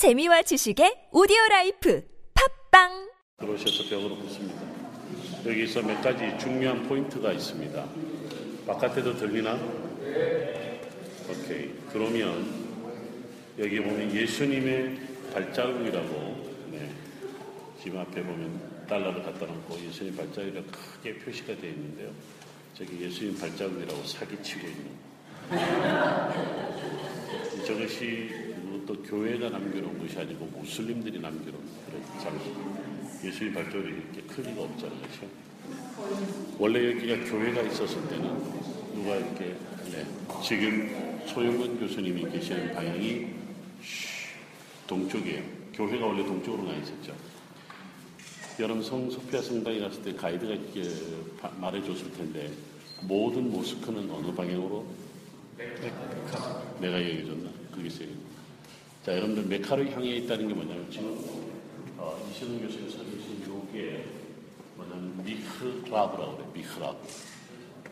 재미와 지식의 오디오 라이프 팟빵 들어오셔서 벽으로 붙습니다. 여기서 몇 가지 중요한 포인트가 있습니다. 바깥에도 들리나? 오케이. 그러면 여기 보면 예수님의 발자국이라고 네. 지금 앞에 보면 달러를 갖다 놓고 예수님 발자국이라고 크게 표시가 되어 있는데요. 저기 예수님 발자국이라고 사기치고 있는 저것이 또 교회가 남겨놓은 것이 아니고 무슬림들이 남겨놓은 그런 장소. 예수님 발자국이 이렇게 크기가 없잖아요. 그렇죠? 원래 여기가 교회가 있었을 때는 누가 이렇게 네. 지금 소영근 교수님이 계시는 방향이 동쪽이에요. 교회가 원래 동쪽으로 나 있었죠. 여러분 성 소피아 성당에 갔을 때 가이드가 이렇게 말해줬을 텐데 모든 모스크는 어느 방향으로 메카. 내가 얘기해줬나? 그게 있어요. 자, 여러분들 메카로 향해 있다는 게 뭐냐면 지금 어, 이시동 교수님 설명하신 요게 뭐냐면 미흐라브라고 그래. 미흐라브.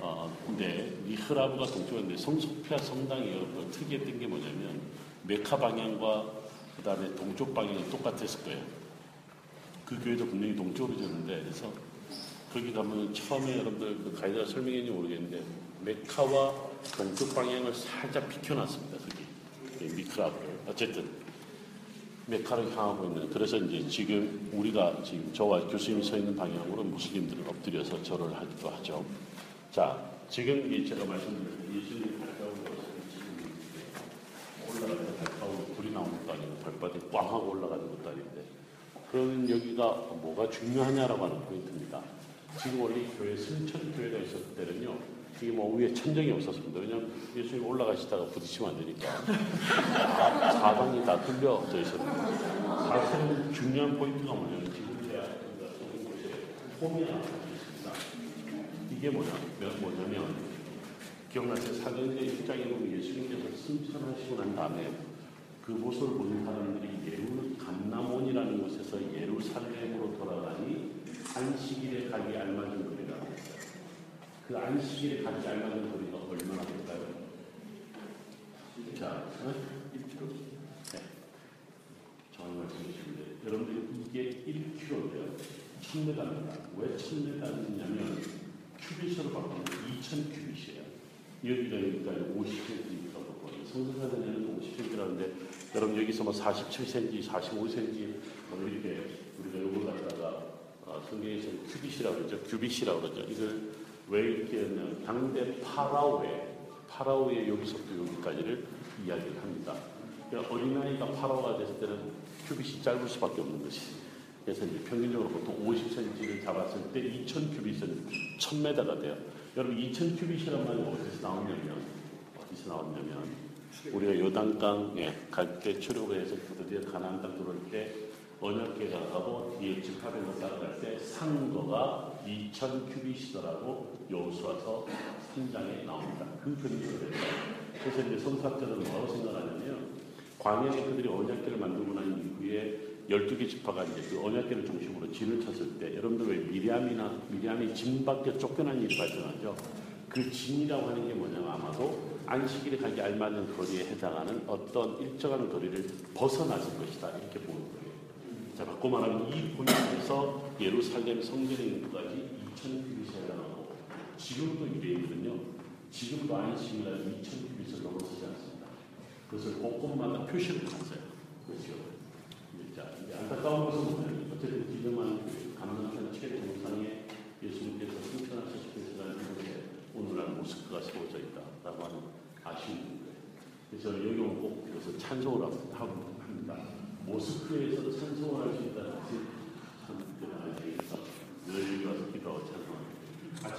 어, 근데 미흐라브가 동쪽인데 성소피아 성당이 그 특이했던 게 뭐냐면 메카 방향과 그 다음에 동쪽 방향이 똑같았을 거예요. 그 교회도 분명히 동쪽으로 졌는데 그래서 거기 가면 처음에 여러분들 그 가이드가 설명했는지 모르겠는데 메카와 동쪽 방향을 살짝 비켜놨습니다. 거기 미크라브를 어쨌든 메카를 향하고 있는 그래서 이제 지금 우리가 지금 저와 교수님이 서 있는 방향으로 무슬림들은 엎드려서 절을 하기도 하죠. 자 지금 이 제가 말씀드린 예수님 발자국으로 지금 올라가는 불이 나오는 것도 아니고 발바닥이 꽝 하고 올라가는 것도 아닌데 그러면 여기가 뭐가 중요하냐라고 하는 포인트입니다. 지금 원래 교회 승천 교회가 있었을 때는요. 이게 뭐 위에 천정이 없었습니다. 왜냐하면 예수님 올라가시다가 부딪히면 안 되니까 사방이 다 뚫려져 있었는데 사실은 중요한 포인트가 뭐냐면 지금 제가 쏘는 곳에 홈이 하나 있습니다. 이게 뭐냐, 뭐냐면 기억나세요? 사도행전 입장에 보면 예수님께서 승천하시고 난 다음에 그곳을 본 사람들이 예루 감나몬이라는 곳에서 예루살렘으로 돌아가니 안식일에 가기 알맞은. 그 안식일에 가기 알맞은 거리가 얼마나 될까요? 자, 어? 1km? 네. 말씀해 주시는데 여러분들 이게 1km인데요. 1000m입니다. 왜 1000m냐면 큐비스로 바꾸면 2000큐비스예요. 여기가 여기까지 50cm가 바꿔요. 성서사전에는 50cm라는데 여러분 여기서 뭐 47cm, 45cm 뭐 이렇게 우리가 요걸 갖다가 어, 성경에서는 큐빗이라고 그러죠. 큐빗이라고 그러죠. 이걸 왜 이렇게 하냐면 당대 파라오의 파라오의 여기서부터 여기까지를 이야기를 합니다. 그러니까 어린아이가 파라오가 됐을 때는 큐빗이 짧을 수밖에 없는 것이. 그래서 이제 평균적으로 보통 50cm를 잡았을 때 2000큐빗은 1000m가 돼요. 여러분 2000큐빗이란 말이 어디서 나오냐면 어디서 나왔냐면 우리가 요단강에 갈 때 출애굽을 해서 드디어 가나안 땅 들어올 때 언약궤가 가고 뒤에 집합에서 따라갈 때 상거가 2000큐빗이더라고 여호수아서 3장에 나옵니다. 그 그림으로 됩니다. 그래서 이제 성사학자들은 뭐라고 생각하냐면 광야에 그들이 언약궤를 만들고 난 이후에 12개 지파가 이제 그 언약궤를 중심으로 진을 쳤을 때 여러분들 왜 미리암이나 미리암이 진 밖에 쫓겨난 일이 발생하죠. 그 진이라고 하는 게 뭐냐면 아마도 안식일에 가기 알맞은 거리에 해당하는 어떤 일정한 거리를 벗어났을 것이다. 이렇게 보는 거예요. 자, 바꿔 말하면 이 포인트에서 예루살렘 성전에 있는 것까지 2000 큐빗에 해당하고 지금도 이래거든요. 지금도 안식일날 2000 큐빗을 넘어서지 않습니다. 그것을 곳곳마다 표시를 했어요. 그렇죠. 자, 안타까운 것은 뭐냐면 어쨌든 지금은 감남편 최대 정상에 예수님께서 승천하셨을 때라는 곳에 오늘날 모스크가 세워져 있다라고 하는 아쉬운 거예요. 그래서 여기 오면 꼭 그래서 찬송을 합니다. 모스크에서 찬송을 할 수 있다는 것이 참 대단한 얘기에서 늘 와서 기도하고 찬송합니다.